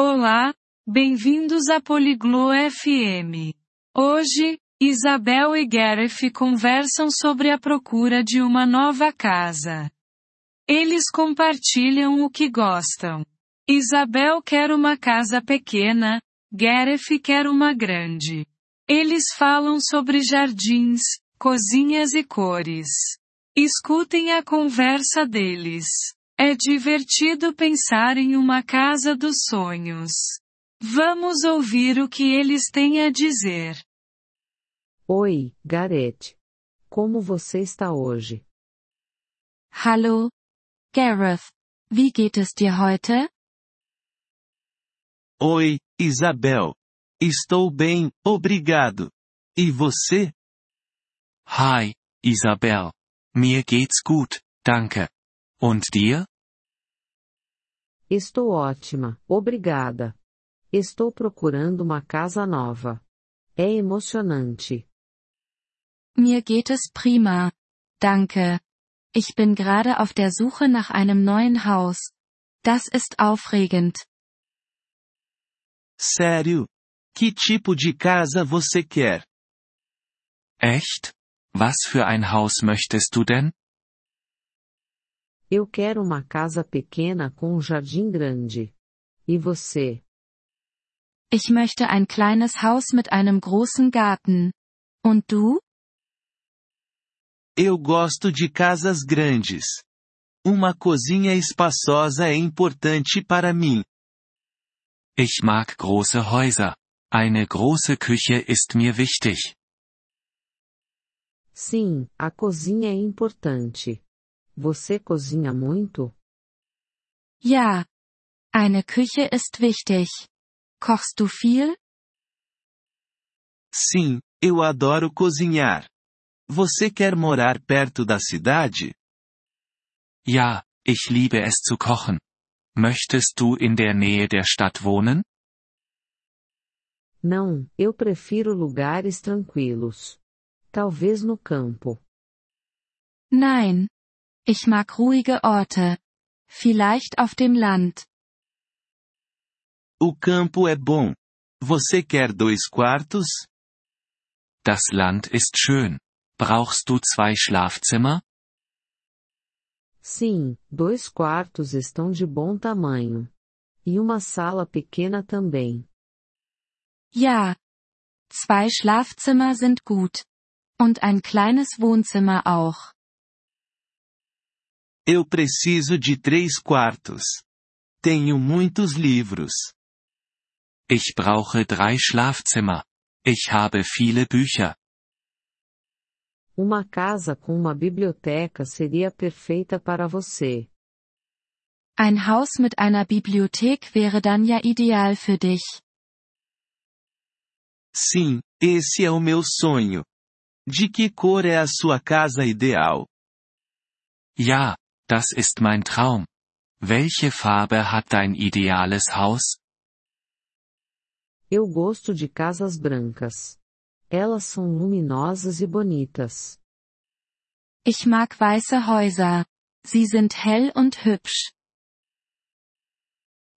Olá, bem-vindos a Poliglo FM. Hoje, Isabel e Gareth conversam sobre a procura de uma nova casa. Eles compartilham o que gostam. Isabel quer uma casa pequena, Gareth quer uma grande. Eles falam sobre jardins, cozinhas e cores. Escutem a conversa deles. É divertido pensar em uma casa dos sonhos. Vamos ouvir o que eles têm a dizer. Oi, Gareth. Como você está hoje? Hallo, Gareth. Wie geht es dir heute? Oi, Isabel. Estou bem, obrigado. E você? Hi, Isabel. Mir geht's gut, danke. Und dir? Estou ótima, obrigada. Estou procurando uma casa nova. É emocionante. Mir geht es prima. Danke. Ich bin gerade auf der Suche nach einem neuen Haus. Das ist aufregend. Sério? Que tipo de casa você quer? Echt? Was für ein Haus möchtest du denn? Eu quero uma casa pequena com um jardim grande. E você? Ich möchte ein kleines Haus mit einem großen Garten. Und du? Eu gosto de casas grandes. Uma cozinha espaçosa é importante para mim. Ich mag große Häuser. Eine große Küche ist mir wichtig. Sim, a cozinha é importante. Você cozinha muito? Ja. Eine Küche ist wichtig. Kochst du viel? Sim, eu adoro cozinhar. Você quer morar perto da cidade? Ja, ich liebe es zu kochen. Möchtest du in der Nähe der Stadt wohnen? Não, eu prefiro lugares tranquilos. Talvez no campo. Nein. Ich mag ruhige Orte. Vielleicht auf dem Land. O campo é bom. Você quer dois quartos? Das Land ist schön. Brauchst du zwei Schlafzimmer? Sim, dois quartos estão de bom tamanho. E uma sala pequena também. Ja. Zwei Schlafzimmer sind gut. Und ein kleines Wohnzimmer auch. Eu preciso de três quartos. Tenho muitos livros. Ich brauche drei Schlafzimmer. Ich habe viele Bücher. Uma casa com uma biblioteca seria perfeita para você. Ein Haus mit einer Bibliothek wäre dann ja ideal für dich. Sim, esse é o meu sonho. De que cor é a sua casa ideal? Ja, das ist mein Traum. Welche Farbe hat dein ideales Haus? Eu gosto de casas brancas. Elas são luminosas e bonitas. Ich mag weiße Häuser. Sie sind hell und hübsch.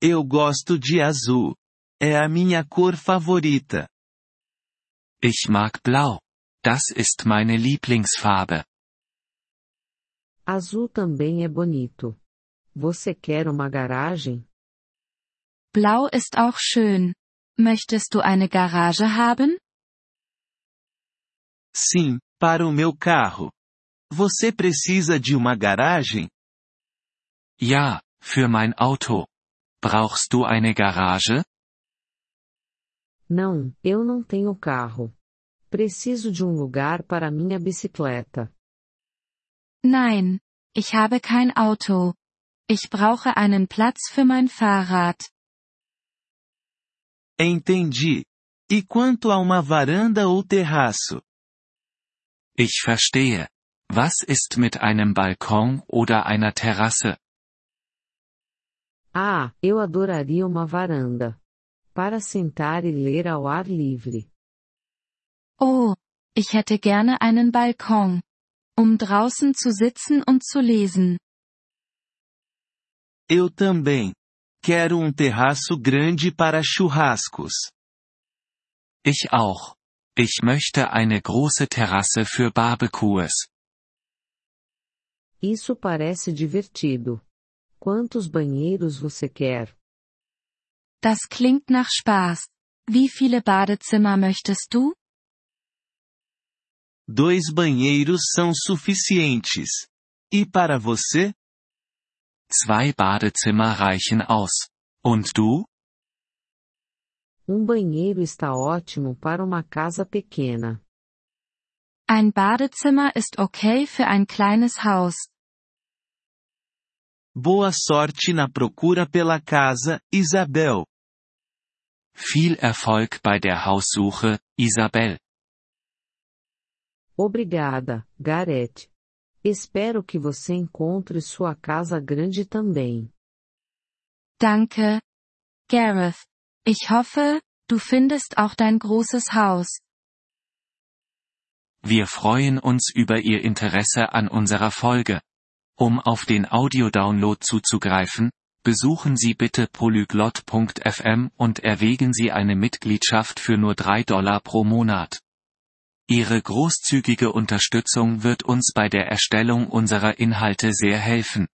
Eu gosto de azul. É a minha cor favorita. Ich mag blau. Das ist meine Lieblingsfarbe. Azul também é bonito. Você quer uma garagem? Blau ist auch schön. Möchtest du eine Garage haben? Sim, para o meu carro. Você precisa de uma garagem? Ja, für mein Auto. Brauchst du eine Garage? Não, eu não tenho carro. Preciso de um lugar para minha bicicleta. Nein, ich habe kein Auto. Ich brauche einen Platz für mein Fahrrad. Entendi. E quanto a uma varanda ou terraço? Ich verstehe. Was ist mit einem Balkon oder einer Terrasse? Ah, eu adoraria uma varanda. Para sentar e ler ao ar livre. Oh, ich hätte gerne einen Balkon. Um draußen zu sitzen und zu lesen. Eu também. Quero um terraço grande para churrascos. Ich auch. Ich möchte eine große Terrasse für Barbecues. Isso parece divertido. Quantos banheiros você quer? Das klingt nach Spaß. Wie viele Badezimmer möchtest du? Dois banheiros são suficientes. E para você? Zwei Badezimmer reichen aus. Und du? Um banheiro está ótimo para uma casa pequena. Ein Badezimmer ist okay für ein kleines Haus. Boa sorte na procura pela casa, Isabel. Viel Erfolg bei der Haussuche, Isabel. Obrigada, Gareth. Espero que você encontre sua casa grande também. Danke. Gareth. Ich hoffe, du findest auch dein großes Haus. Wir freuen uns über Ihr Interesse an unserer Folge. Um auf den Audiodownload zuzugreifen, besuchen Sie bitte polyglot.fm und erwägen Sie eine Mitgliedschaft für nur 3 Dollar pro Monat. Ihre großzügige Unterstützung wird uns bei der Erstellung unserer Inhalte sehr helfen.